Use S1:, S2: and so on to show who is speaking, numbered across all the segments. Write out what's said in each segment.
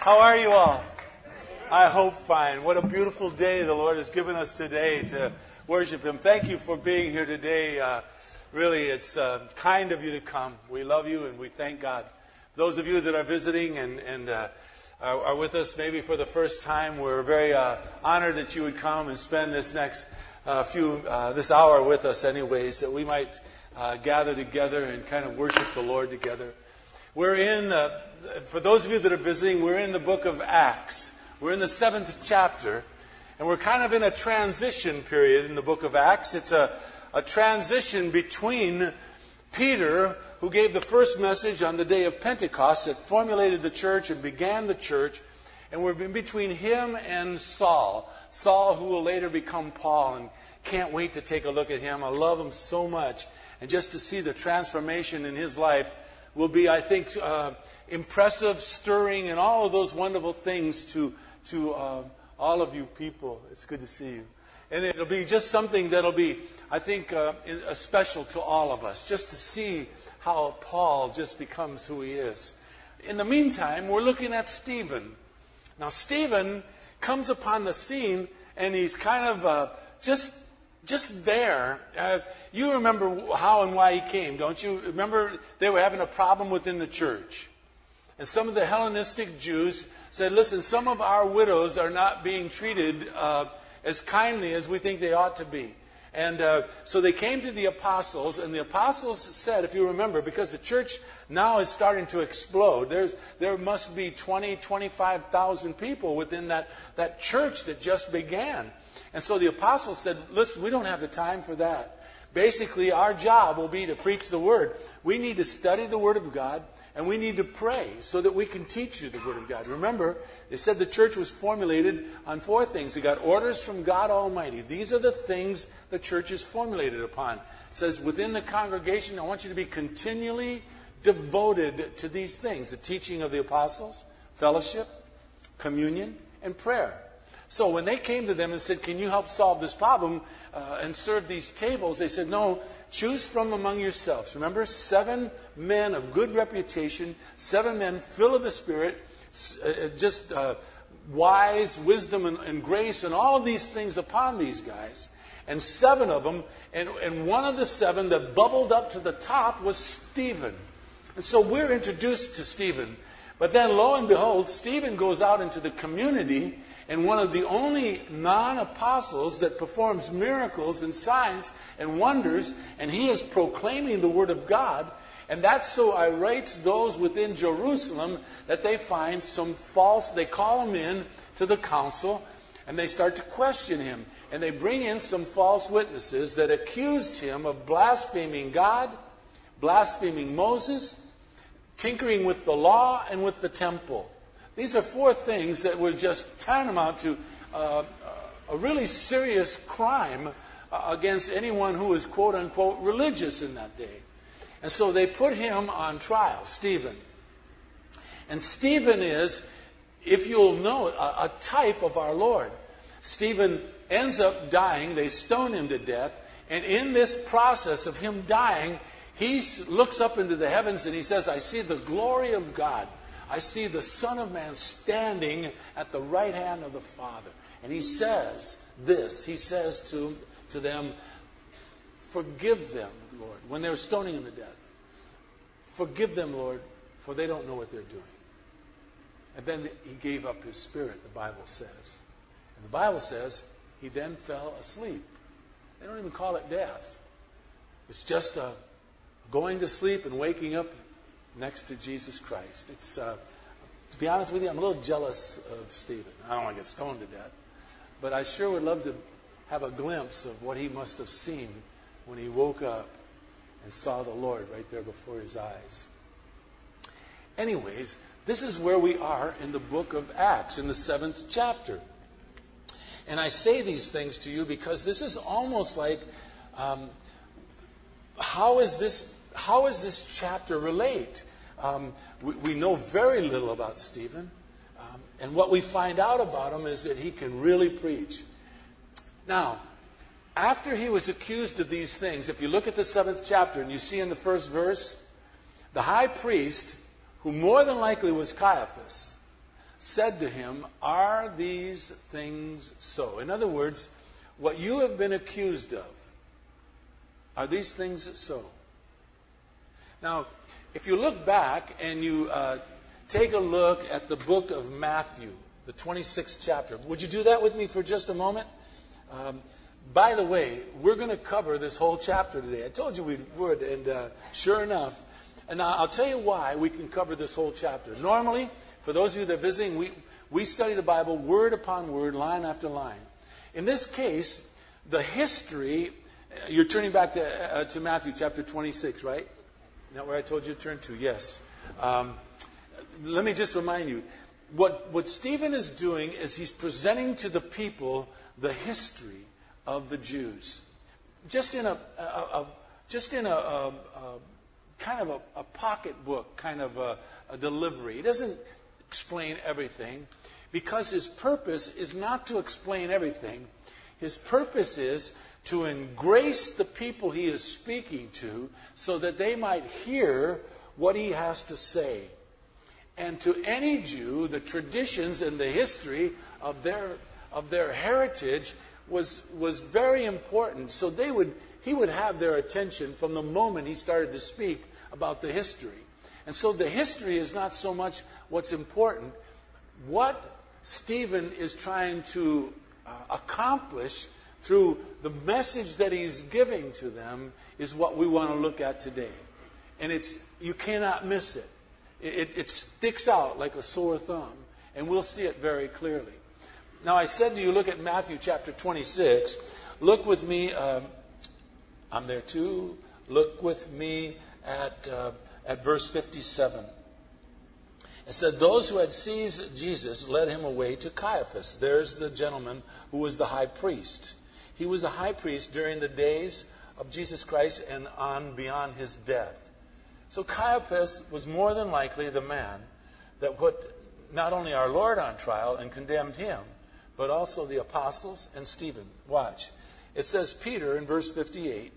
S1: How are you all? I hope fine. What a beautiful day the Lord has given us today to worship Him. Thank you for being here today. Uh, really, it's uh, kind of you to come. We love you and we thank God. Those of you that are visiting and, and uh, are, are, with us maybe for the first time, we're very uh, honored that you would come and spend this next uh, few uh, this hour with us, anyways, that we might gather together and kind of worship the Lord together. We're in, uh, for those of you that are visiting, we're in the book of Acts. We're in the seventh chapter, and we're kind of in a transition period in the book of Acts. It's a, a transition between Peter, who gave the first message on the day of Pentecost that formulated the church and began the church, and we're in between him and Saul. Saul, who will later become Paul, and can't wait to take a look at him. I love him so much. And just to see the transformation in his life will be, I think, uh, impressive, stirring, and all of those wonderful things to, to uh, all of you people. It's good to see you. And it'll be just something that'll be, I think, uh, special to all of us, just to see how Paul just becomes who he is. In the meantime, we're looking at Stephen. Now, Stephen comes upon the scene, and he's kind of uh, just just there. Uh, you remember how and why he came, don't you? Remember they were having a problem within the church. And some of the Hellenistic Jews said, listen, some of our widows are not being treated uh, as kindly as we think they ought to be. And uh, so they came to the apostles, and the apostles said, if you remember, because the church now is starting to explode, there's, there must be 20, 25,000 people within that, that church that just began. And so the apostles said, listen, we don't have the time for that. Basically, our job will be to preach the Word. We need to study the Word of God, and we need to pray so that we can teach you the Word of God. Remember, they said the church was formulated on four things. They got orders from God Almighty. These are the things the church is formulated upon. It says, within the congregation, I want you to be continually devoted to these things the teaching of the apostles, fellowship, communion, and prayer. So when they came to them and said, Can you help solve this problem uh, and serve these tables? They said, No, choose from among yourselves. Remember, seven men of good reputation, seven men full of the Spirit, uh, uh, just uh, wise, wisdom, and, and, grace, and all of these things upon these guys. And seven of them, and, and one of the seven that bubbled up to the top was Stephen. And so we're introduced to Stephen. But then, lo and behold, Stephen goes out into the community and one of the only non apostles that performs miracles and signs and wonders, and he is proclaiming the Word of God. And that so irates those within Jerusalem that they find some false, they call him in to the council and they start to question him. And they bring in some false witnesses that accused him of blaspheming God, blaspheming Moses, tinkering with the law and with the temple. These are four things that were just tantamount to uh, a really serious crime uh, against anyone who was quote unquote religious in that day. And so they put him on trial, Stephen. And Stephen is, if you'll note, a, a type of our Lord. Stephen ends up dying. They stone him to death. And in this process of him dying, he looks up into the heavens and he says, I see the glory of God I see the Son of Man standing at the right hand of the Father. And he says this He says to, to them, Forgive them, Lord, when they're stoning him to death. Forgive them, Lord, for they don't know what they're doing. And then he gave up his spirit, the Bible says. And the Bible says he then fell asleep. They don't even call it death. It's just a going to sleep and waking up next to Jesus Christ. It's, uh, to be honest with you, I'm a little jealous of Stephen. I don't want to get stoned to death, but I sure would love to have a glimpse of what he must have seen when he woke up and saw the Lord right there before his eyes. Anyways, this is where we are in the book of Acts, in the seventh chapter. And I say these things to you because this is almost like um, how is this how does this chapter relate? Um, we, we, know very little about Stephen. Um, and what we find out about him is that he can really preach. Now, after he was accused of these things, if you look at the seventh chapter and you see in the first verse, the high priest, who more than likely was Caiaphas, said to him, Are these things so? In other words, what you have been accused of, are these things so? Now, if you look back and you uh, take a look at the book of Matthew, the 26th chapter, would you do that with me for just a moment? Um, by the way, we're going to cover this whole chapter today. I told you we would, and uh, sure enough, and I'll tell you why we can cover this whole chapter. Normally, for those of you that are visiting, we, we study the Bible word upon word, line after line. In this case, the history, you're turning back to, uh, to Matthew chapter 26, right? Isn't where I told you to turn to? Yes. Um, let me just remind you. What, what Stephen is doing is he's presenting to the people the history of the Jews. Just in a, a, a just in a, a kind of a, pocketbook kind of a, delivery. He doesn't explain everything because his purpose is not to explain everything. His purpose is to embrace the people he is speaking to so that they might hear what he has to say. And to any Jew, the traditions and the history of their, of their heritage was, was very important. So they would, he would have their attention from the moment he started to speak about the history. And so the history is not so much what's important. What Stephen is trying to accomplish through the message that he's giving to them is what we want to look at today. And it's, you cannot miss it. It, it sticks out like a sore thumb, and we'll see it very clearly. Now, I said to you, look at Matthew chapter 26. Look with me, um, I'm there too. Look with me at, uh, at verse 57. It said, Those who had seized Jesus led him away to Caiaphas. There's the gentleman who was the high priest. He was the high priest during the days of Jesus Christ and on beyond his death. So Caiaphas was more than likely the man that put not only our Lord on trial and condemned him, but also the apostles and Stephen. Watch. It says Peter in verse 58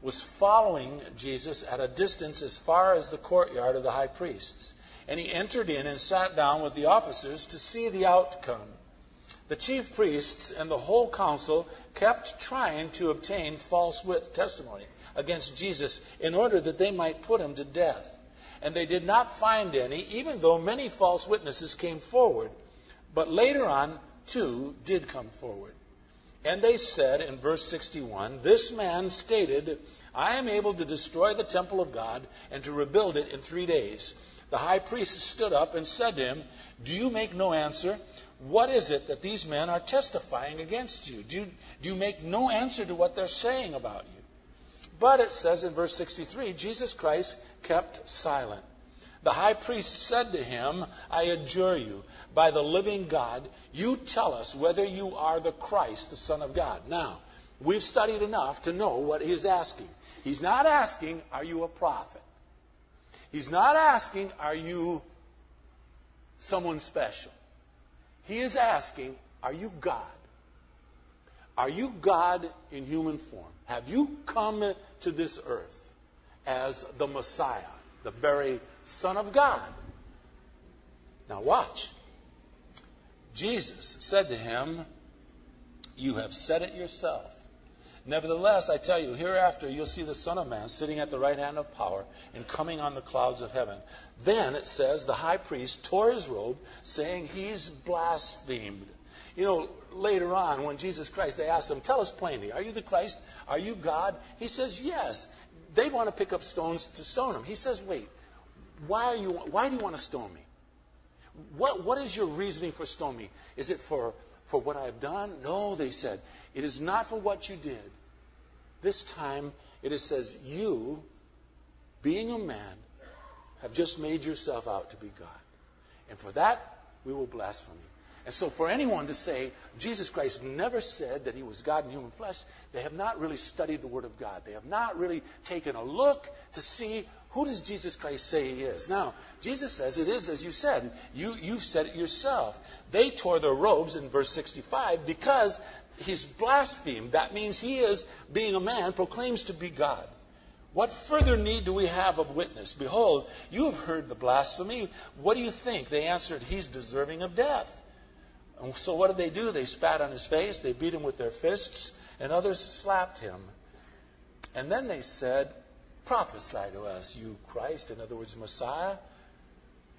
S1: was following Jesus at a distance as far as the courtyard of the high priests. And he entered in and sat down with the officers to see the outcome. The chief priests and the whole council kept trying to obtain false testimony against Jesus in order that they might put him to death. And they did not find any, even though many false witnesses came forward. But later on, two did come forward. And they said in verse 61 This man stated, I am able to destroy the temple of God and to rebuild it in three days. The high priest stood up and said to him, Do you make no answer? What is it that these men are testifying against you? Do, you? do you make no answer to what they're saying about you? But it says in verse 63 Jesus Christ kept silent. The high priest said to him, I adjure you, by the living God, you tell us whether you are the Christ, the Son of God. Now, we've studied enough to know what he's asking. He's not asking, Are you a prophet? He's not asking, Are you someone special? He is asking, Are you God? Are you God in human form? Have you come to this earth as the Messiah, the very Son of God? Now, watch. Jesus said to him, You have said it yourself. Nevertheless, I tell you, hereafter you'll see the Son of Man sitting at the right hand of power and coming on the clouds of heaven. Then it says the high priest tore his robe, saying he's blasphemed. You know, later on, when Jesus Christ, they asked him, Tell us plainly, are you the Christ? Are you God? He says, Yes. They want to pick up stones to stone him. He says, Wait, why, are you, why do you want to stone me? What, what is your reasoning for stoning me? Is it for, for what I have done? No, they said. It is not for what you did. This time it is says, You, being a man, have just made yourself out to be God. And for that, we will blaspheme you. And so, for anyone to say Jesus Christ never said that he was God in human flesh, they have not really studied the Word of God. They have not really taken a look to see who does Jesus Christ say he is. Now, Jesus says it is as you said. You, you've said it yourself. They tore their robes in verse 65 because he's blasphemed. That means he is, being a man, proclaims to be God. What further need do we have of witness? Behold, you have heard the blasphemy. What do you think? They answered, He's deserving of death. And so what did they do? They spat on his face, they beat him with their fists, and others slapped him. And then they said, Prophesy to us, you Christ, in other words, Messiah.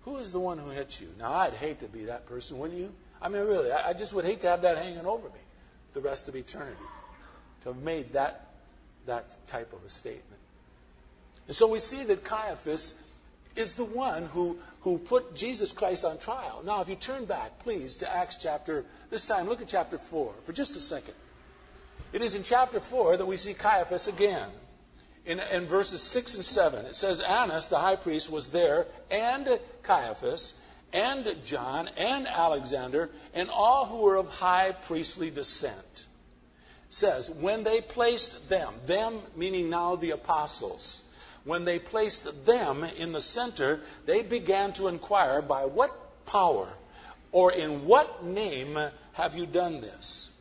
S1: Who is the one who hit you? Now, I'd hate to be that person, wouldn't you? I mean, really, I just would hate to have that hanging over me the rest of eternity. To have made that, that type of a statement. And so we see that Caiaphas is the one who, who put Jesus Christ on trial. Now, if you turn back, please, to Acts chapter, this time look at chapter 4 for just a second. It is in chapter 4 that we see Caiaphas again. In, in verses 6 and 7, it says, Annas, the high priest, was there, and Caiaphas, and John, and Alexander, and all who were of high priestly descent. Says, when they placed them, them meaning now the apostles, when they placed them in the center, they began to inquire, By what power or in what name have you done this?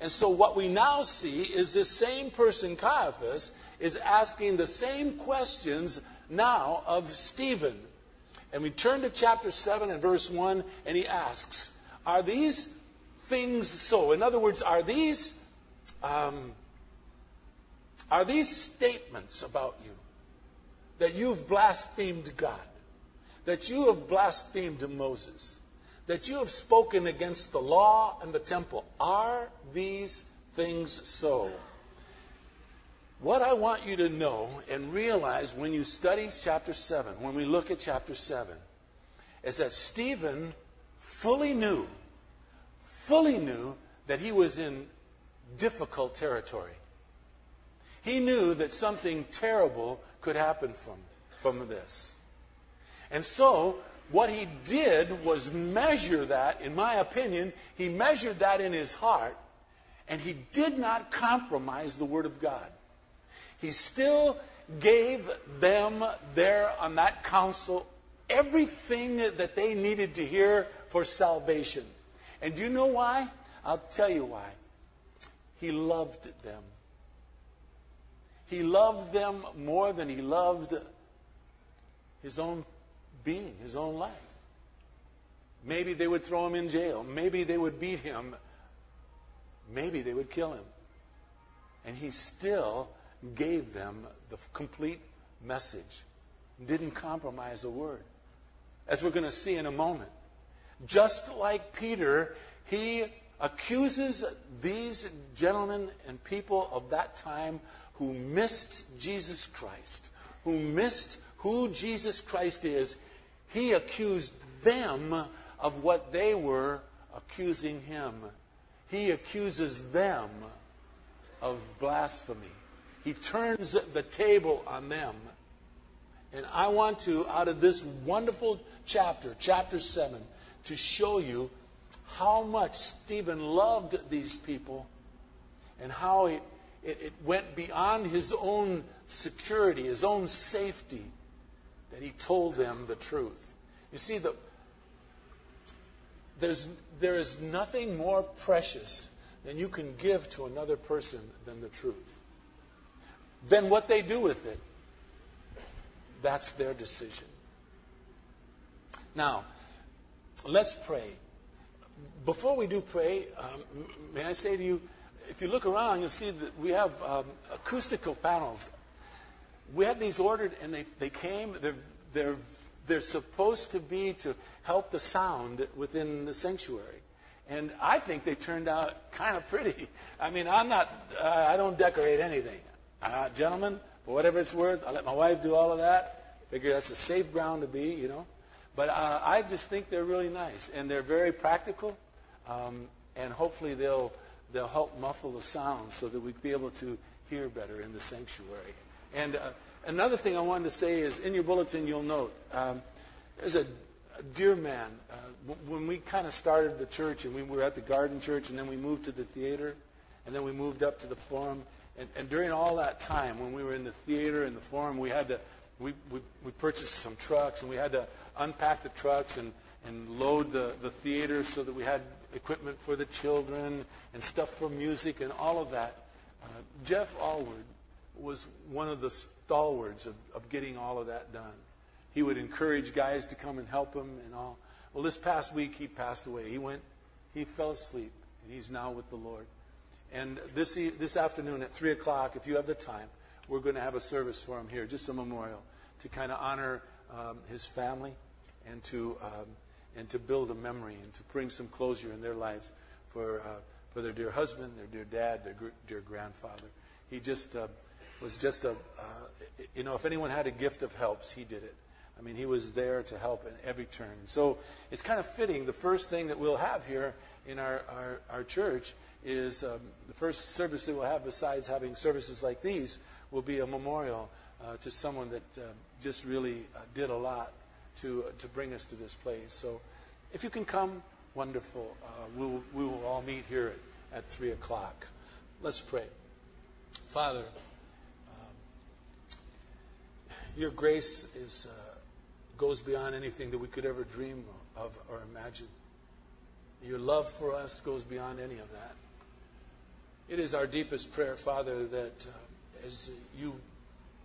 S1: And so what we now see is this same person, Caiaphas, is asking the same questions now of Stephen. And we turn to chapter 7 and verse 1, and he asks, Are these things so? In other words, are these, um, are these statements about you? that you've blasphemed God, that you have blasphemed Moses, that you have spoken against the law and the temple. Are these things so? What I want you to know and realize when you study chapter 7, when we look at chapter 7, is that Stephen fully knew, fully knew that he was in difficult territory. He knew that something terrible could happen from, from this. And so, what he did was measure that, in my opinion, he measured that in his heart, and he did not compromise the Word of God. He still gave them there on that council everything that they needed to hear for salvation. And do you know why? I'll tell you why. He loved them. He loved them more than he loved his own being, his own life. Maybe they would throw him in jail. Maybe they would beat him. Maybe they would kill him. And he still gave them the complete message. Didn't compromise a word. As we're going to see in a moment. Just like Peter, he accuses these gentlemen and people of that time who missed Jesus Christ, who missed who Jesus Christ is, he accused them of what they were accusing him. He accuses them of blasphemy. He turns the table on them. And I want to, out of this wonderful chapter, chapter 7, to show you how much Stephen loved these people and how he, it, it went beyond his own security, his own safety, that he told them the truth. You see, the, there's, there is nothing more precious than you can give to another person than the truth. Then what they do with it, that's their decision. Now, let's pray. Before we do pray, um, may I say to you, if you look around, you'll see that we have um, acoustical panels. We had these ordered, and they, they came. They're, they're, they're supposed to be to help the sound within the sanctuary. And I think they turned out kind of pretty. I mean, I'm not, uh, I don't decorate anything. Uh, gentlemen, for whatever it's worth, I let my wife do all of that. Figure that's a safe ground to be, you know. But uh, I just think they're really nice, and they're very practical, um, and hopefully they'll they'll help muffle the sound so that we'd be able to hear better in the sanctuary. And uh, another thing I wanted to say is in your bulletin, you'll note um, there's a, a dear man. Uh, w- when we kind of started the church and we were at the garden church and then we moved to the theater and then we moved up to the forum. And, and during all that time, when we were in the theater and the forum, we had to we, we, we purchased some trucks and we had to unpack the trucks and, and load the, the theater so that we had equipment for the children and stuff for music and all of that. Uh, Jeff Allward was one of the stalwarts of, of getting all of that done. He would encourage guys to come and help him and all. Well, this past week he passed away. He went, he fell asleep, and he's now with the Lord. And this this afternoon at three o'clock, if you have the time, we're going to have a service for him here, just a memorial to kind of honor um, his family and to um, and to build a memory and to bring some closure in their lives for uh, for their dear husband, their dear dad, their gr- dear grandfather. He just uh, was just a uh, you know if anyone had a gift of helps, he did it. I mean, he was there to help in every turn. So it's kind of fitting. The first thing that we'll have here in our, our, our church is um, the first service that we'll have, besides having services like these, will be a memorial uh, to someone that uh, just really uh, did a lot to, uh, to bring us to this place. So if you can come, wonderful. Uh, we'll, we will all meet here at, at 3 o'clock. Let's pray. Father, um, your grace is, uh, goes beyond anything that we could ever dream of or imagine. Your love for us goes beyond any of that. It is our deepest prayer, Father, that uh, as you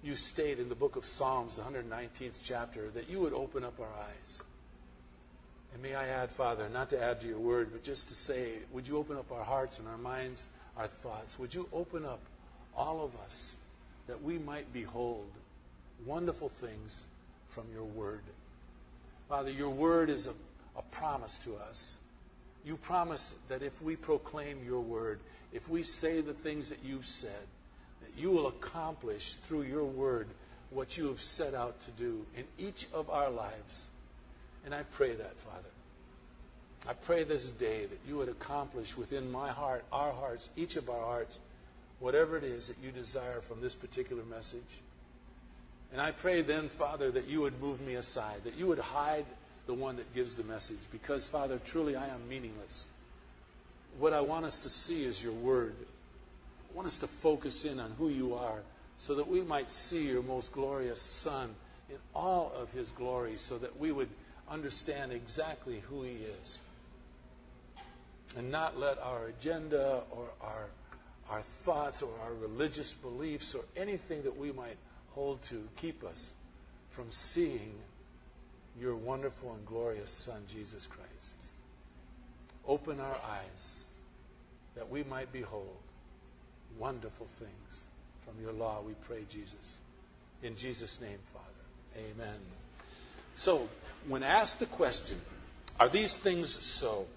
S1: you state in the book of Psalms, the 119th chapter, that you would open up our eyes. And may I add, Father, not to add to your word, but just to say, would you open up our hearts and our minds, our thoughts? Would you open up all of us that we might behold wonderful things from your word? Father, your word is a, a promise to us. You promise that if we proclaim your word, if we say the things that you've said, that you will accomplish through your word what you have set out to do in each of our lives. And I pray that, Father. I pray this day that you would accomplish within my heart, our hearts, each of our hearts, whatever it is that you desire from this particular message. And I pray then, Father, that you would move me aside, that you would hide the one that gives the message. Because, Father, truly I am meaningless. What I want us to see is your word. I want us to focus in on who you are so that we might see your most glorious Son in all of his glory, so that we would understand exactly who he is. And not let our agenda or our, our thoughts or our religious beliefs or anything that we might hold to keep us from seeing your wonderful and glorious Son, Jesus Christ. Open our eyes that we might behold wonderful things from your law, we pray, Jesus. In Jesus' name, Father. Amen. So, when asked the question, are these things so?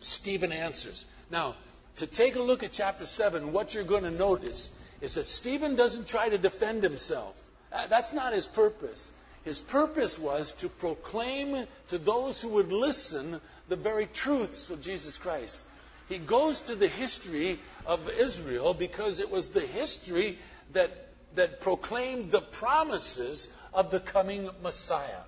S1: Stephen answers. Now, to take a look at chapter 7, what you're going to notice is that Stephen doesn't try to defend himself. Uh, that's not his purpose. His purpose was to proclaim to those who would listen the very truths of Jesus Christ. He goes to the history of Israel because it was the history that, that proclaimed the promises of the coming Messiah.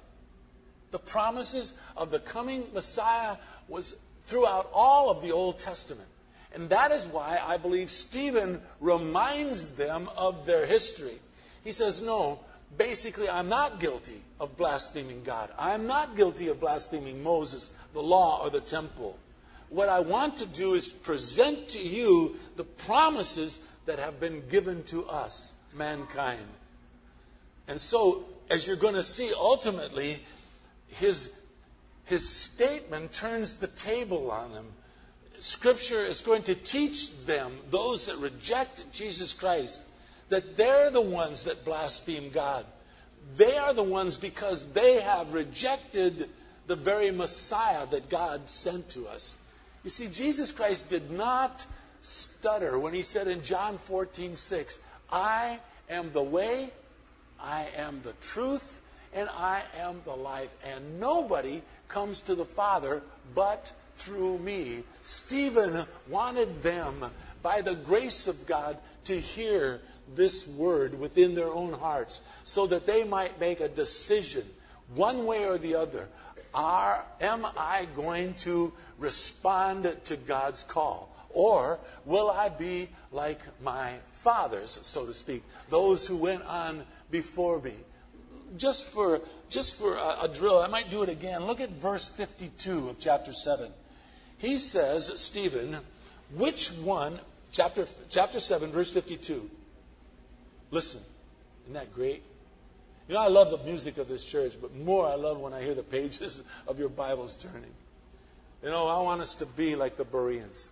S1: The promises of the coming Messiah was throughout all of the Old Testament. And that is why I believe Stephen reminds them of their history. He says, No, basically, I'm not guilty of blaspheming God. I'm not guilty of blaspheming Moses, the law, or the temple what I want to do is present to you the promises that have been given to us, mankind. And so, as you're going to see, ultimately, his, his statement turns the table on them. Scripture is going to teach them, those that reject Jesus Christ, that they're the ones that blaspheme God. They are the ones because they have rejected the very Messiah that God sent to us. You see, Jesus Christ did not stutter when he said in John 14, 6, I am the way, I am the truth, and I am the life. And nobody comes to the Father but through me. Stephen wanted them, by the grace of God, to hear this word within their own hearts so that they might make a decision, one way or the other. Are, am I going to respond to God's call? Or will I be like my fathers, so to speak, those who went on before me? Just for, just for a, a drill, I might do it again. Look at verse 52 of chapter 7. He says, Stephen, which one, chapter, chapter 7, verse 52. Listen. Isn't that great? You know, I love the music of this church, but more I love when I hear the pages of your Bibles turning. You know, I want us to be like the Bereans,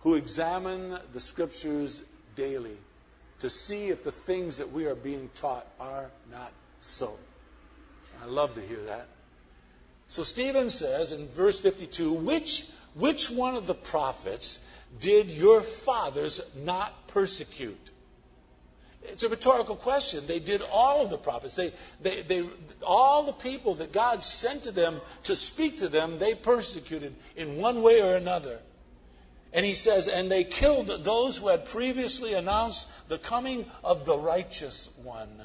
S1: who examine the scriptures daily to see if the things that we are being taught are not so. I love to hear that. So Stephen says in verse 52, which, which one of the prophets did your fathers not persecute? It's a rhetorical question. They did all of the prophets. They, they, they, all the people that God sent to them to speak to them, they persecuted in one way or another. And he says, and they killed those who had previously announced the coming of the righteous one,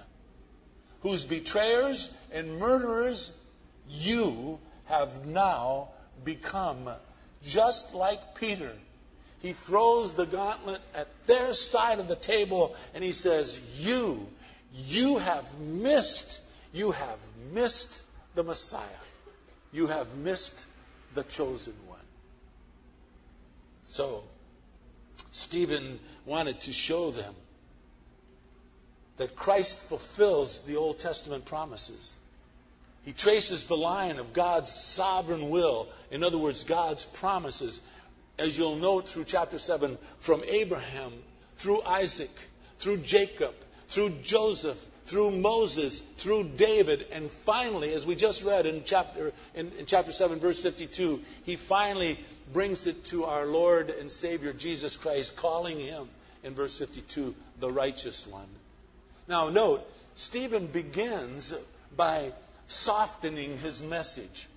S1: whose betrayers and murderers you have now become, just like Peter he throws the gauntlet at their side of the table and he says, You, you have missed, you have missed the Messiah. You have missed the chosen one. So, Stephen wanted to show them that Christ fulfills the Old Testament promises. He traces the line of God's sovereign will, in other words, God's promises, as you'll note through chapter 7, from Abraham, through Isaac, through Jacob, through Joseph, through Moses, through David, and finally, as we just read in chapter, in, in, chapter 7, verse 52, he finally brings it to our Lord and Savior Jesus Christ, calling him, in verse 52, the righteous one. Now, note, Stephen begins by softening his message.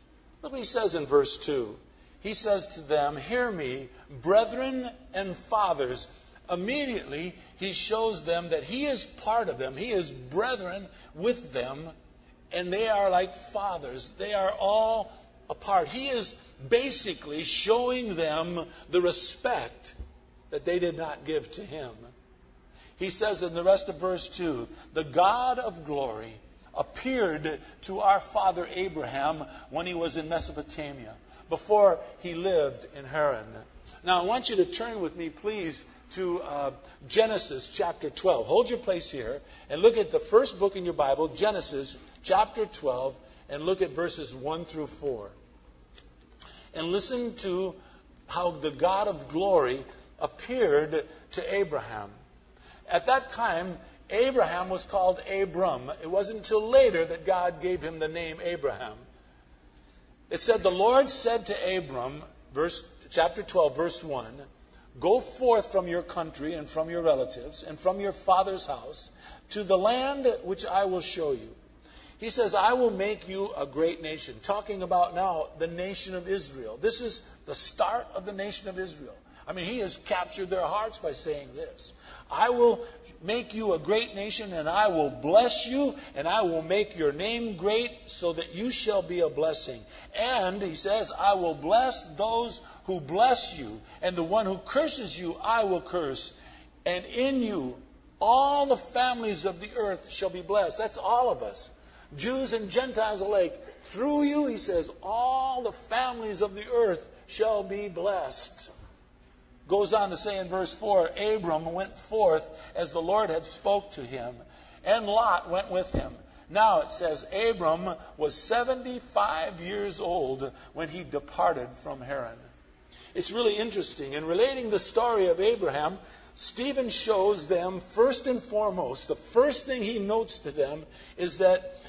S1: Look what he says in verse 2 he says to them, Hear me, brethren and fathers. Immediately, he shows them that he is part of them. He is brethren with them, and they are like fathers. They are all a part. He is basically showing them the respect that they did not give to him. He says in the rest of verse 2 The God of glory appeared to our father Abraham when he was in Mesopotamia before he lived in Haran. Now, I want you to turn with me, please, to uh, Genesis chapter 12. Hold your place here and look at the first book in your Bible, Genesis chapter 12, and look at verses 1 through 4. And listen to how the God of glory appeared to Abraham. At that time, Abraham was called Abram. It wasn't until later that God gave him the name Abraham. It said, The Lord said to Abram, verse, chapter 12, verse 1, Go forth from your country and from your relatives and from your father's house to the land which I will show you. He says, I will make you a great nation. Talking about now the nation of Israel. This is the start of the nation of Israel. I mean, he has captured their hearts by saying this. I will make you a great nation, and I will bless you, and I will make your name great, so that you shall be a blessing. And, he says, I will bless those who bless you, and the one who curses you, I will curse. And in you, all the families of the earth shall be blessed. That's all of us. Jews and Gentiles alike. Through you, he says, all the families of the earth shall be blessed. Goes on to say in verse 4 Abram went forth as the Lord had spoke to him, and Lot went with him. Now it says Abram was 75 years old when he departed from Haran. It's really interesting. In relating the story of Abraham, Stephen shows them, first and foremost, the first thing he notes to them is that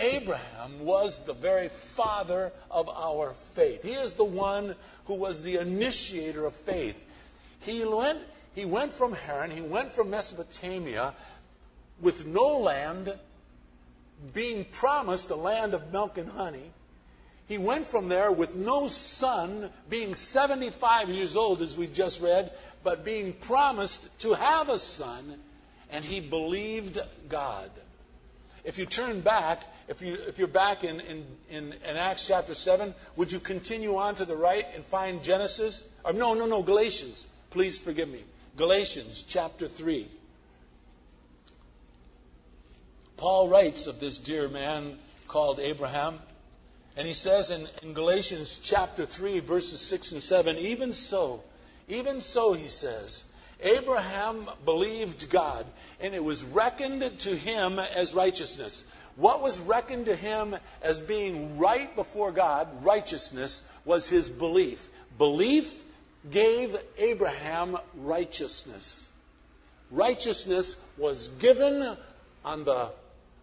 S1: Abraham was the very father of our faith. He is the one who was the initiator of faith. He went, he went from Haran, he went from Mesopotamia with no land, being promised a land of milk and honey. He went from there with no son, being 75 years old, as we just read, but being promised to have a son, and he believed God. If you turn back, if, you, if you're back in, in, in, in, Acts chapter 7, would you continue on to the right and find Genesis? Or no, no, no, Galatians. Please forgive me. Galatians chapter 3. Paul writes of this dear man called Abraham, and he says in, in Galatians chapter 3, verses 6 and 7, even so, even so, he says, Abraham believed God, and it was reckoned to him as righteousness. What was reckoned to him as being right before God, righteousness, was his belief. Belief gave Abraham righteousness. Righteousness was given on the,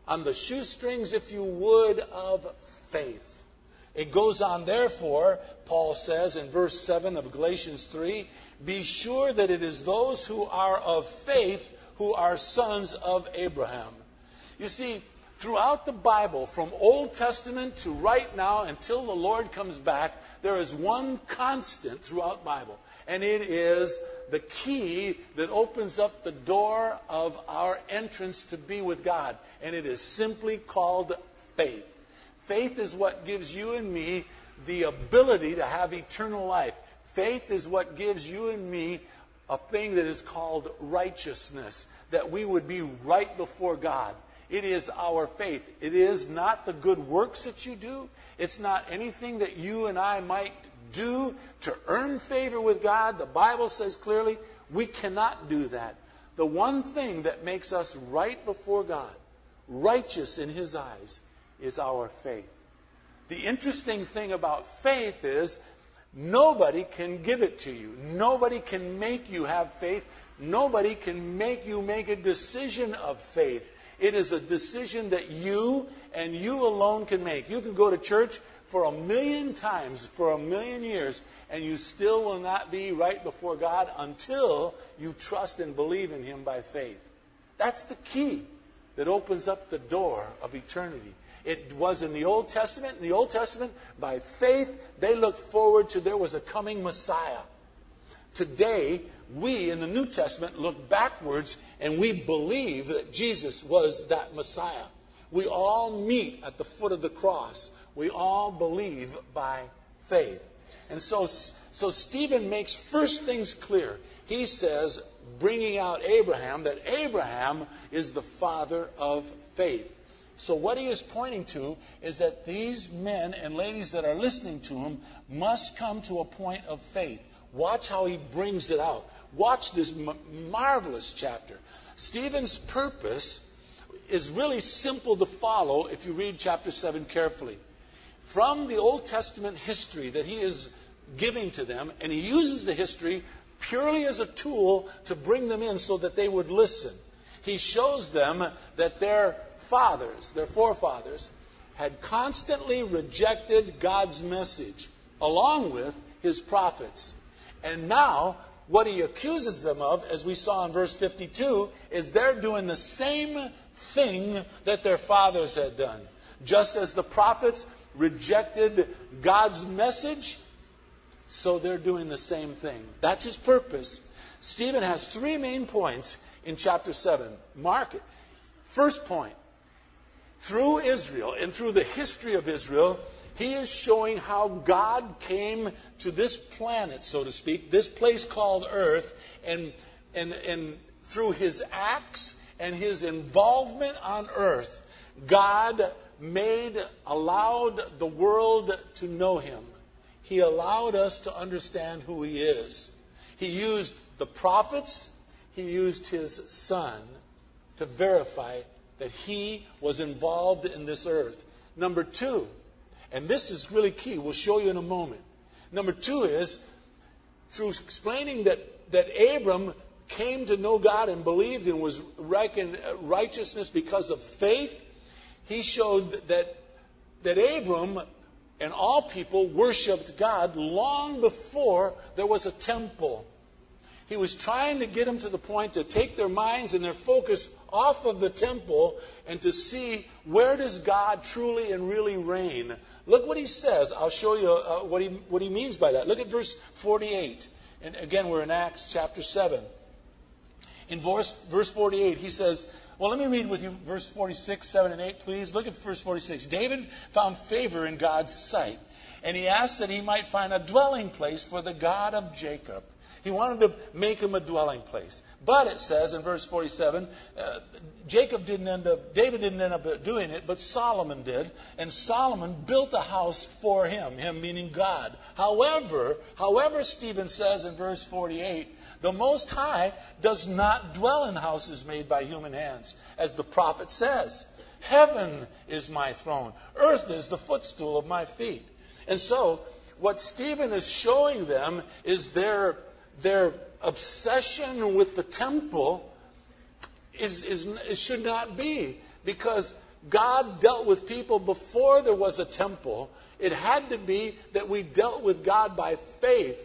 S1: on the shoestrings, if you would, of faith. It goes on, therefore, Paul says in verse 7 of Galatians 3 be sure that it is those who are of faith who are sons of Abraham. You see, throughout the Bible, from Old Testament to right now until the Lord comes back, there is one constant throughout Bible, and it is the key that opens up the door of our entrance to be with God, and it is simply called faith. Faith is what gives you and me the ability to have eternal life. Faith is what gives you and me a thing that is called righteousness, that we would be right before God. It is our faith. It is not the good works that you do. It's not anything that you and I might do to earn favor with God. The Bible says clearly we cannot do that. The one thing that makes us right before God, righteous in His eyes, is our faith. The interesting thing about faith is nobody can give it to you. Nobody can make you have faith. Nobody can make you make a decision of faith. It is a decision that you and you alone can make. You can go to church for a million times, for a million years, and you still will not be right before God until you trust and believe in Him by faith. That's the key that opens up the door of eternity. It was in the Old Testament. In the Old Testament, by faith, they looked forward to there was a coming Messiah. Today, we in the New Testament look backwards and we believe that Jesus was that Messiah. We all meet at the foot of the cross. We all believe by faith. And so, so Stephen makes first things clear. He says, bringing out Abraham, that Abraham is the father of faith. So, what he is pointing to is that these men and ladies that are listening to him must come to a point of faith. Watch how he brings it out. Watch this marvelous chapter. Stephen's purpose is really simple to follow if you read chapter 7 carefully. From the Old Testament history that he is giving to them, and he uses the history purely as a tool to bring them in so that they would listen. He shows them that their fathers, their forefathers, had constantly rejected God's message along with his prophets. And now, what he accuses them of, as we saw in verse 52, is they're doing the same thing that their fathers had done. Just as the prophets rejected God's message, so they're doing the same thing. That's his purpose. Stephen has three main points in chapter 7. Mark it. First point through Israel and through the history of Israel, he is showing how God came to this planet, so to speak, this place called Earth, and, and, and through his acts and his involvement on earth, God made, allowed the world to know him. He allowed us to understand who he is. He used the prophets, he used his son to verify that he was involved in this earth. Number two, and this is really key. We'll show you in a moment. Number two is through explaining that, that Abram came to know God and believed and was reckoned uh, righteousness because of faith, he showed that, that Abram and all people worshiped God long before there was a temple. He was trying to get them to the point to take their minds and their focus off of the temple and to see where does God truly and really reign. Look what he says. I'll show you uh, what, he, what he means by that. Look at verse 48. And again, we're in Acts chapter 7. In verse, verse 48, he says, well, let me read with you verse 46, 7, and 8, please. Look at verse 46. David found favor in God's sight and he asked that he might find a dwelling place for the God of Jacob. He wanted to make him a dwelling place. But it says in verse 47, uh, Jacob didn't end up, David didn't end up doing it, but Solomon did. And Solomon built a house for him, him meaning God. However, however, Stephen says in verse 48, the Most High does not dwell in houses made by human hands, as the prophet says. Heaven is my throne, earth is the footstool of my feet. And so, what Stephen is showing them is their their obsession with the temple is, is, should not be because God dealt with people before there was a temple. It had to be that we dealt with God by faith.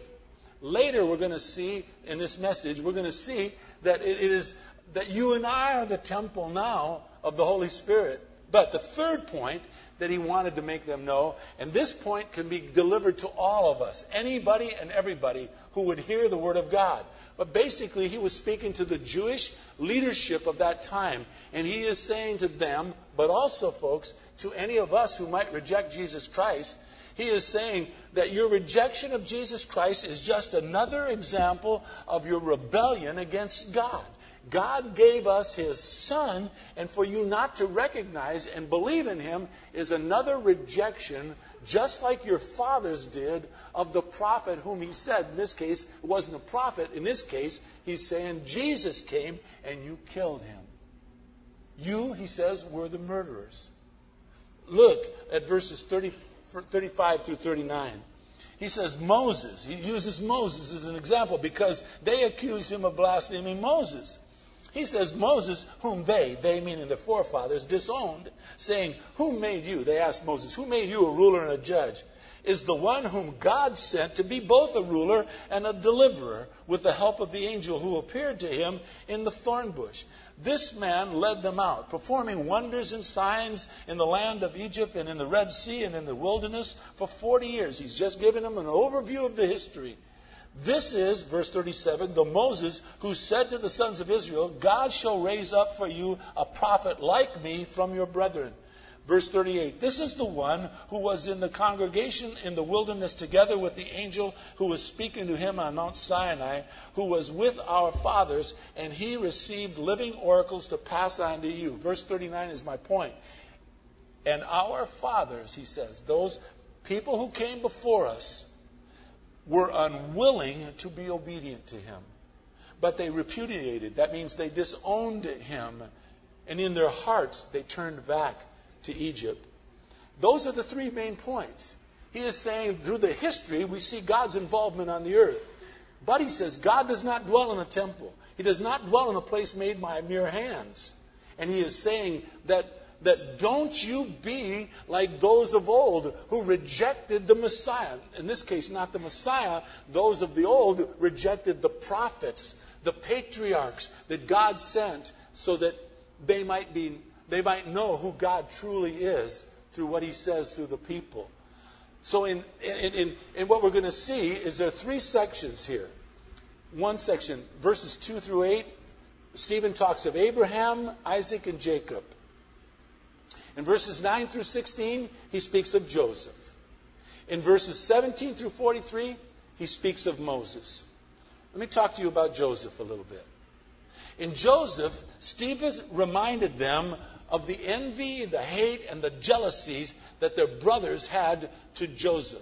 S1: Later, we're going to see in this message, we're going to see that it is that you and I are the temple now of the Holy Spirit. But the third point that he wanted to make them know. And this point can be delivered to all of us, anybody and everybody who would hear the Word of God. But basically, he was speaking to the Jewish leadership of that time. And he is saying to them, but also, folks, to any of us who might reject Jesus Christ, he is saying that your rejection of Jesus Christ is just another example of your rebellion against God. God gave us His Son, and for you not to recognize and believe in Him is another rejection, just like your fathers did, of the prophet whom He said, in this case, it wasn't a prophet. In this case, He's saying Jesus came and you killed Him. You, He says, were the murderers. Look at verses 30, 35 through 39. He says Moses. He uses Moses as an example because they accused him of blaspheming Moses. He says, Moses, whom they, they meaning the forefathers, disowned, saying, Who made you? They asked Moses, Who made you a ruler and a judge? Is the one whom God sent to be both a ruler and a deliverer with the help of the angel who appeared to him in the thorn bush. This man led them out, performing wonders and signs in the land of Egypt and in the Red Sea and in the wilderness for 40 years. He's just giving them an overview of the history. This is, verse 37, the Moses who said to the sons of Israel, God shall raise up for you a prophet like me from your brethren. Verse 38, this is the one who was in the congregation in the wilderness together with the angel who was speaking to him on Mount Sinai, who was with our fathers, and he received living oracles to pass on to you. Verse 39 is my point. And our fathers, he says, those people who came before us, were unwilling to be obedient to him. But they repudiated. That means they disowned him. And in their hearts, they turned back to Egypt. Those are the three main points. He is saying through the history, we see God's involvement on the earth. But he says God does not dwell in a temple. He does not dwell in a place made by mere hands. And he is saying that that don't you be like those of old who rejected the Messiah. In this case, not the Messiah, those of the old rejected the prophets, the patriarchs that God sent so that they might be they might know who God truly is through what he says through the people. So in, in, in, in what we're going to see is there are three sections here. One section, verses 2 through 8, Stephen talks of Abraham, Isaac, and Jacob. In verses 9 through 16, he speaks of Joseph. In verses 17 through 43, he speaks of Moses. Let me talk to you about Joseph a little bit. In Joseph, Stephen reminded them of the envy, the hate, and the jealousies that their brothers had to Joseph.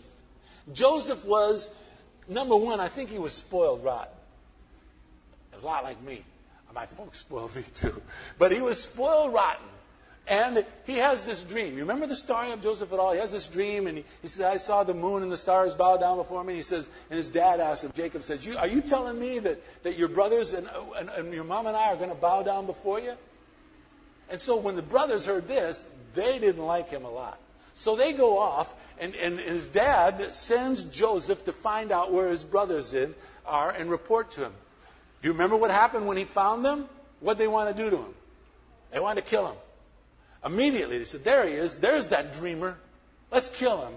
S1: Joseph was, number one, I think he was spoiled rotten. It was a lot like me. My folks spoiled me too. But he was spoiled rotten. And he has this dream. You remember the story of Joseph at all? He has this dream, and he, he says, I saw the moon and the stars bow down before me. And he says, and his dad asks him, Jacob says, you, Are you telling me that, that your brothers and, and, and your mom and I are going to bow down before you? And so when the brothers heard this, they didn't like him a lot. So they go off, and, and his dad sends Joseph to find out where his brothers in, are and report to him. Do you remember what happened when he found them? What they want to do to him? They wanted to kill him. Immediately they said, There he is. There's that dreamer. Let's kill him.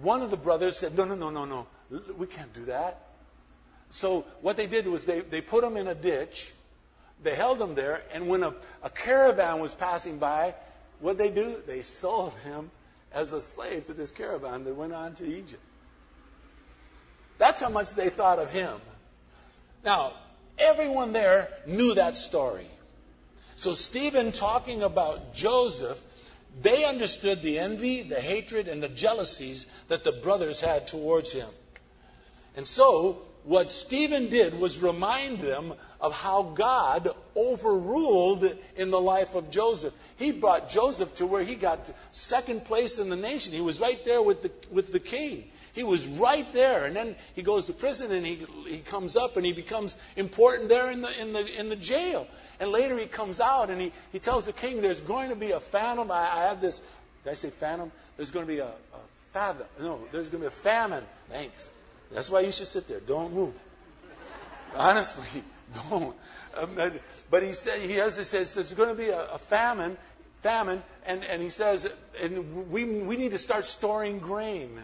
S1: One of the brothers said, No, no, no, no, no. We can't do that. So what they did was they, they put him in a ditch. They held him there. And when a, a caravan was passing by, what they do? They sold him as a slave to this caravan that went on to Egypt. That's how much they thought of him. Now, everyone there knew that story. So, Stephen talking about Joseph, they understood the envy, the hatred, and the jealousies that the brothers had towards him. And so, what Stephen did was remind them of how God overruled in the life of Joseph. He brought Joseph to where he got second place in the nation. He was right there with the, with the king. He was right there. And then he goes to prison and he, he comes up and he becomes important there in the, in, the, in the jail. And later he comes out and he, he tells the king there's going to be a phantom. I, I have this, did I say phantom? There's going to be a, a fathom. No, there's going to be a famine. Thanks. That's why you should sit there. Don't move. Honestly, don't. Um, but he said he has he says there's going to be a, a famine, famine, and, and he says and we we need to start storing grain.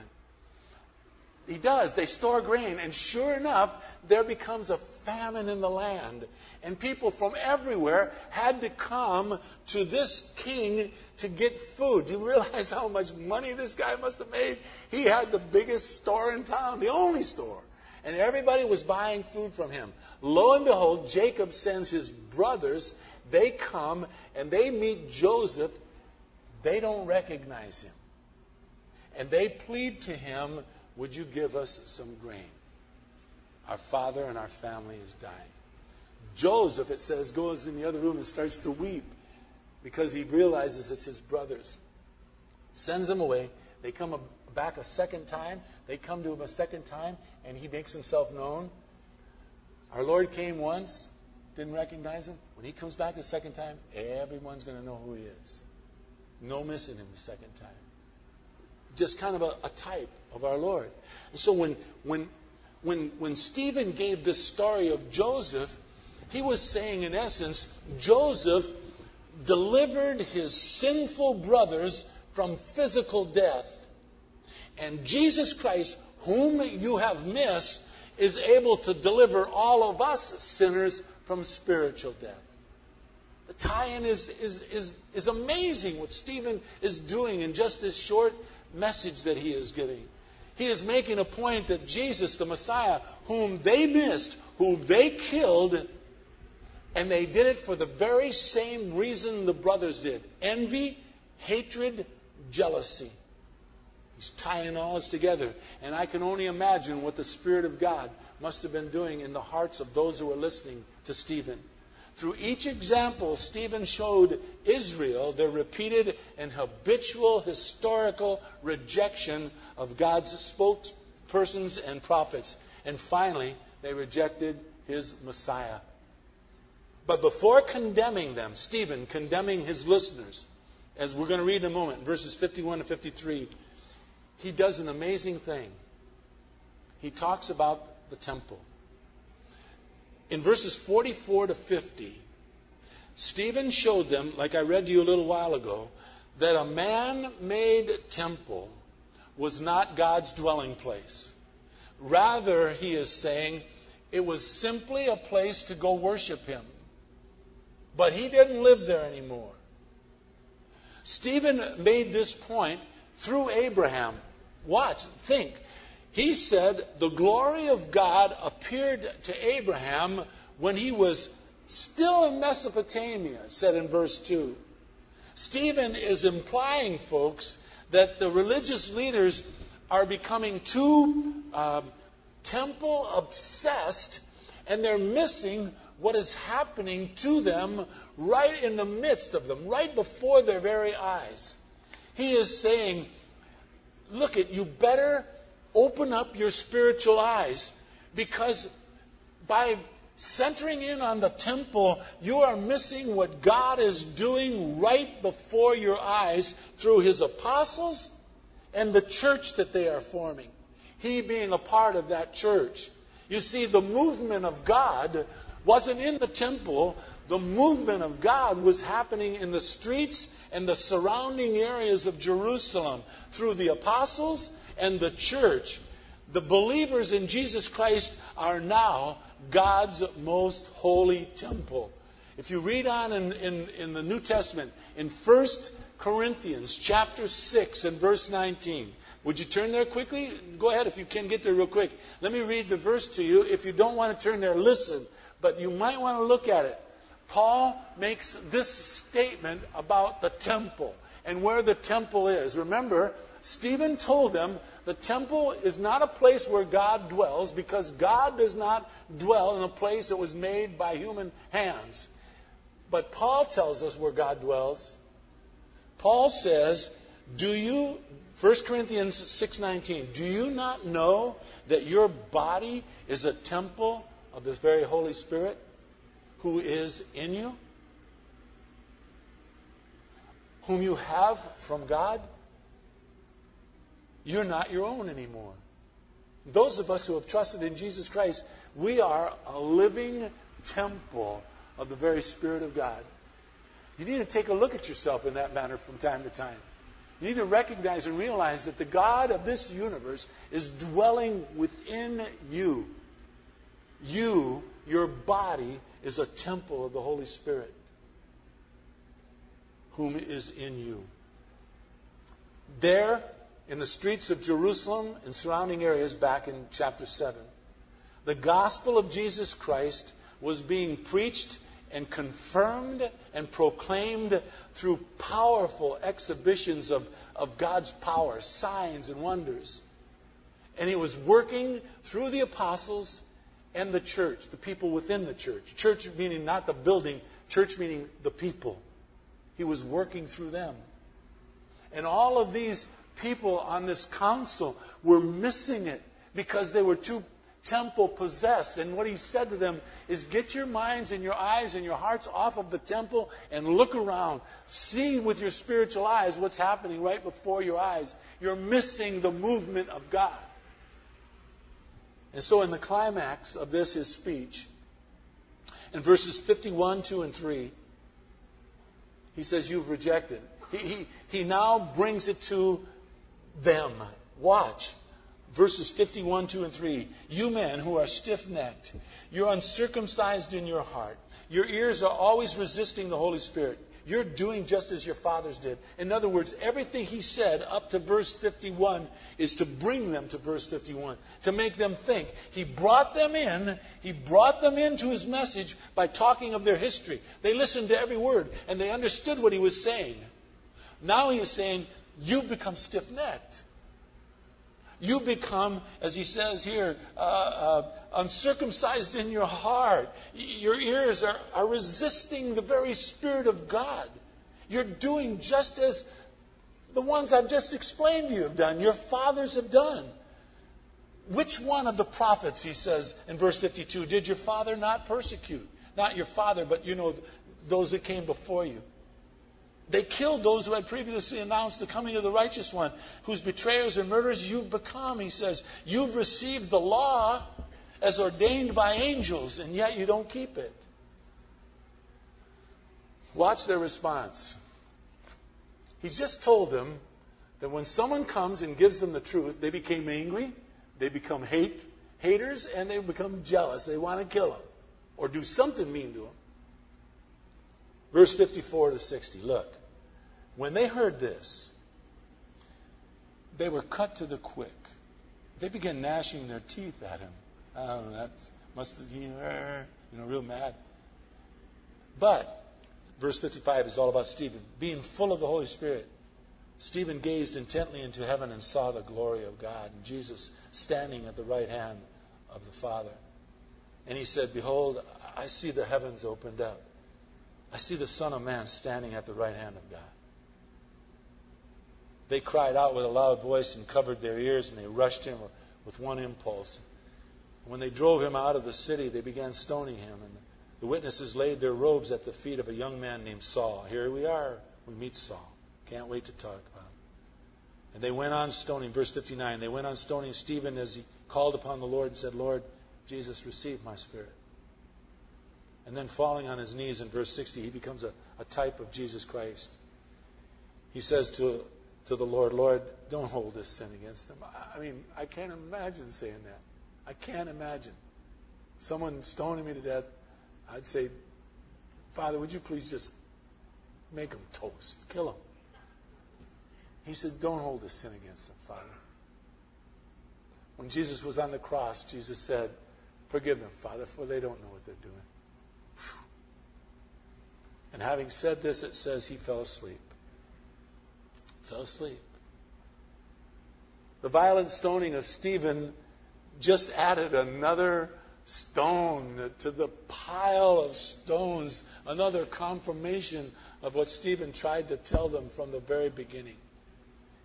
S1: He does. They store grain, and sure enough, there becomes a famine in the land. And people from everywhere had to come to this king to get food. Do you realize how much money this guy must have made? He had the biggest store in town, the only store. And everybody was buying food from him. Lo and behold, Jacob sends his brothers. They come and they meet Joseph. They don't recognize him. And they plead to him would you give us some grain? Our father and our family is dying. Joseph, it says, goes in the other room and starts to weep because he realizes it's his brothers. Sends them away. They come back a second time. They come to him a second time, and he makes himself known. Our Lord came once, didn't recognize him. When he comes back a second time, everyone's going to know who he is. No missing him the second time just kind of a, a type of our Lord. And so when, when, when, when Stephen gave this story of Joseph, he was saying, in essence, Joseph delivered his sinful brothers from physical death. And Jesus Christ, whom you have missed, is able to deliver all of us sinners from spiritual death. The tie in is, is, is, is amazing what Stephen is doing in just this short message that he is giving. He is making a point that Jesus, the Messiah, whom they missed, whom they killed, and they did it for the very same reason the brothers did envy, hatred, jealousy. He's tying all this together. And I can only imagine what the Spirit of God must have been doing in the hearts of those who were listening to Stephen. Through each example, Stephen showed Israel their repeated and habitual historical rejection of God's spokespersons and prophets. And finally, they rejected his Messiah. But before condemning them, Stephen condemning his listeners, as we're going to read in a moment, verses 51 to 53, he does an amazing thing. He talks about the temple in verses 44 to 50, Stephen showed them, like I read to you a little while ago, that a man made temple was not God's dwelling place. Rather, he is saying it was simply a place to go worship him. But he didn't live there anymore. Stephen made this point through Abraham. Watch, think. He said the glory of God appeared to Abraham when he was still in Mesopotamia, said in verse 2. Stephen is implying, folks, that the religious leaders are becoming too um, temple obsessed and they're missing what is happening to them right in the midst of them, right before their very eyes. He is saying, look at you better open up your spiritual eyes because by centering in on the temple, you are missing what God is doing right before your eyes through his apostles and the church that they are forming. He being a part of that church. You see, the movement of God wasn't in the temple. The movement of God was happening in the streets and the surrounding areas of Jerusalem through the apostles and the church. The believers in Jesus Christ are now God's most holy temple. If you read on in, in, in the New Testament, in 1 Corinthians chapter 6 and verse 19. Would you turn there quickly? Go ahead if you can get there real quick. Let me read the verse to you. If you don't want to turn there, listen. But you might want to look at it. Paul makes this statement about the temple and where the temple is. Remember, Stephen told them the temple is not a place where God dwells because God does not dwell in a place that was made by human hands. But Paul tells us where God dwells. Paul says, "Do you 1 Corinthians 6:19, do you not know that your body is a temple of this very Holy Spirit who is in you? Whom you have from God? You're not your own anymore. Those of us who have trusted in Jesus Christ, we are a living temple of the very Spirit of God. You need to take a look at yourself in that manner from time to time. You need to recognize and realize that the God of this universe is dwelling within you. You, your body, is a temple of the Holy Spirit, whom is in you. There, in the streets of Jerusalem and surrounding areas back in chapter 7. The gospel of Jesus Christ was being preached and confirmed and proclaimed through powerful exhibitions of, of God's power, signs and wonders. And he was working through the apostles and the church, the people within the church. Church meaning not the building, church meaning the people. He was working through them. And all of these people on this council were missing it because they were too temple possessed. And what he said to them is get your minds and your eyes and your hearts off of the temple and look around. See with your spiritual eyes what's happening right before your eyes. You're missing the movement of God. And so, in the climax of this, his speech, in verses 51, 2, and 3, he says, You've rejected. He, he, he now brings it to them. Watch. Verses 51, 2, and 3. You men who are stiff necked, you're uncircumcised in your heart. Your ears are always resisting the Holy Spirit. You're doing just as your fathers did. In other words, everything he said up to verse 51 is to bring them to verse 51, to make them think. He brought them in, he brought them into his message by talking of their history. They listened to every word and they understood what he was saying. Now he is saying, you've become stiff necked. You become, as he says here, uh, uh, uncircumcised in your heart. Your ears are, are resisting the very Spirit of God. You're doing just as the ones I've just explained to you have done, your fathers have done. Which one of the prophets, he says in verse 52, did your father not persecute? Not your father, but you know, those that came before you. They killed those who had previously announced the coming of the righteous one, whose betrayers and murderers you've become, he says. You've received the law as ordained by angels, and yet you don't keep it. Watch their response. He's just told them that when someone comes and gives them the truth, they became angry, they become hate, haters, and they become jealous. They want to kill him or do something mean to him. Verse 54 to 60. Look. When they heard this, they were cut to the quick. They began gnashing their teeth at him. Oh, that must have, been, you know, real mad. But, verse 55 is all about Stephen. Being full of the Holy Spirit, Stephen gazed intently into heaven and saw the glory of God and Jesus standing at the right hand of the Father. And he said, Behold, I see the heavens opened up. I see the Son of Man standing at the right hand of God. They cried out with a loud voice and covered their ears, and they rushed him with one impulse. When they drove him out of the city, they began stoning him. And the witnesses laid their robes at the feet of a young man named Saul. Here we are. We meet Saul. Can't wait to talk about him. And they went on stoning. Verse 59. They went on stoning Stephen as he called upon the Lord and said, Lord, Jesus, receive my spirit. And then falling on his knees in verse 60, he becomes a, a type of Jesus Christ. He says to to the Lord, Lord, don't hold this sin against them. I mean, I can't imagine saying that. I can't imagine. Someone stoning me to death, I'd say, Father, would you please just make them toast, kill them. He said, Don't hold this sin against them, Father. When Jesus was on the cross, Jesus said, Forgive them, Father, for they don't know what they're doing. And having said this, it says he fell asleep. Asleep. The violent stoning of Stephen just added another stone to the pile of stones, another confirmation of what Stephen tried to tell them from the very beginning.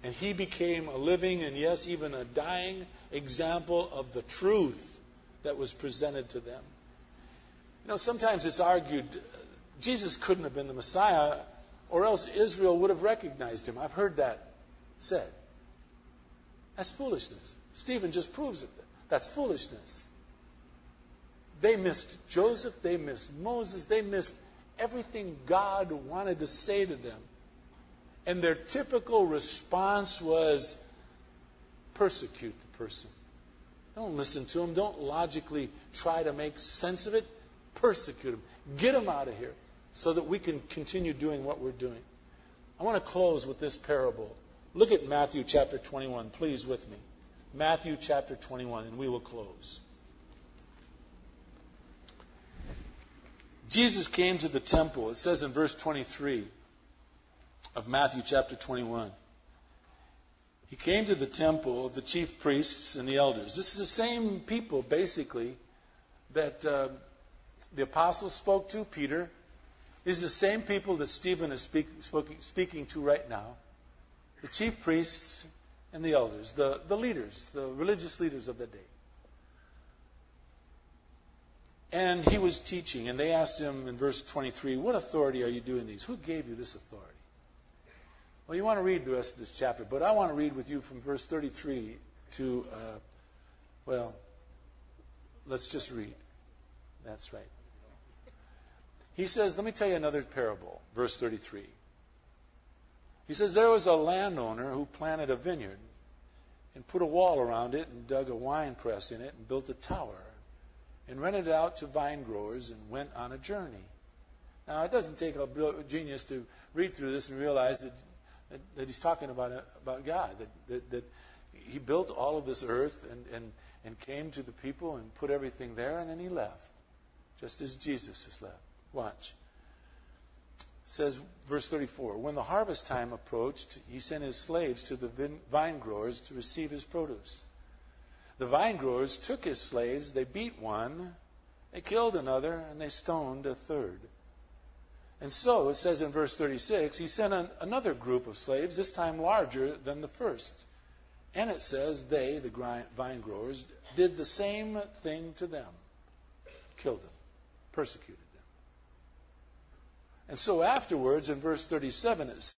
S1: And he became a living and, yes, even a dying example of the truth that was presented to them. You know, sometimes it's argued Jesus couldn't have been the Messiah, or else Israel would have recognized him. I've heard that said. That's foolishness. Stephen just proves it. That's foolishness. They missed Joseph, they missed Moses, they missed everything God wanted to say to them. And their typical response was persecute the person. Don't listen to him. Don't logically try to make sense of it. Persecute him. Get him out of here so that we can continue doing what we're doing. I want to close with this parable. Look at Matthew chapter 21, please, with me. Matthew chapter 21, and we will close. Jesus came to the temple. It says in verse 23 of Matthew chapter 21. He came to the temple of the chief priests and the elders. This is the same people, basically, that uh, the apostles spoke to, Peter. These are the same people that Stephen is speak, speaking to right now. The chief priests and the elders, the, the leaders, the religious leaders of the day. And he was teaching, and they asked him in verse 23, What authority are you doing these? Who gave you this authority? Well, you want to read the rest of this chapter, but I want to read with you from verse 33 to, uh, well, let's just read. That's right. He says, let me tell you another parable, verse 33. He says, There was a landowner who planted a vineyard and put a wall around it and dug a wine press in it and built a tower and rented it out to vine growers and went on a journey. Now, it doesn't take a genius to read through this and realize that, that, that he's talking about, about God, that, that, that he built all of this earth and, and, and came to the people and put everything there, and then he left, just as Jesus has left. Watch. Says, verse 34 When the harvest time approached, he sent his slaves to the vine growers to receive his produce. The vine growers took his slaves, they beat one, they killed another, and they stoned a third. And so, it says in verse 36, he sent an, another group of slaves, this time larger than the first. And it says they, the vine growers, did the same thing to them killed them, persecuted. And so afterwards, in verse 37, it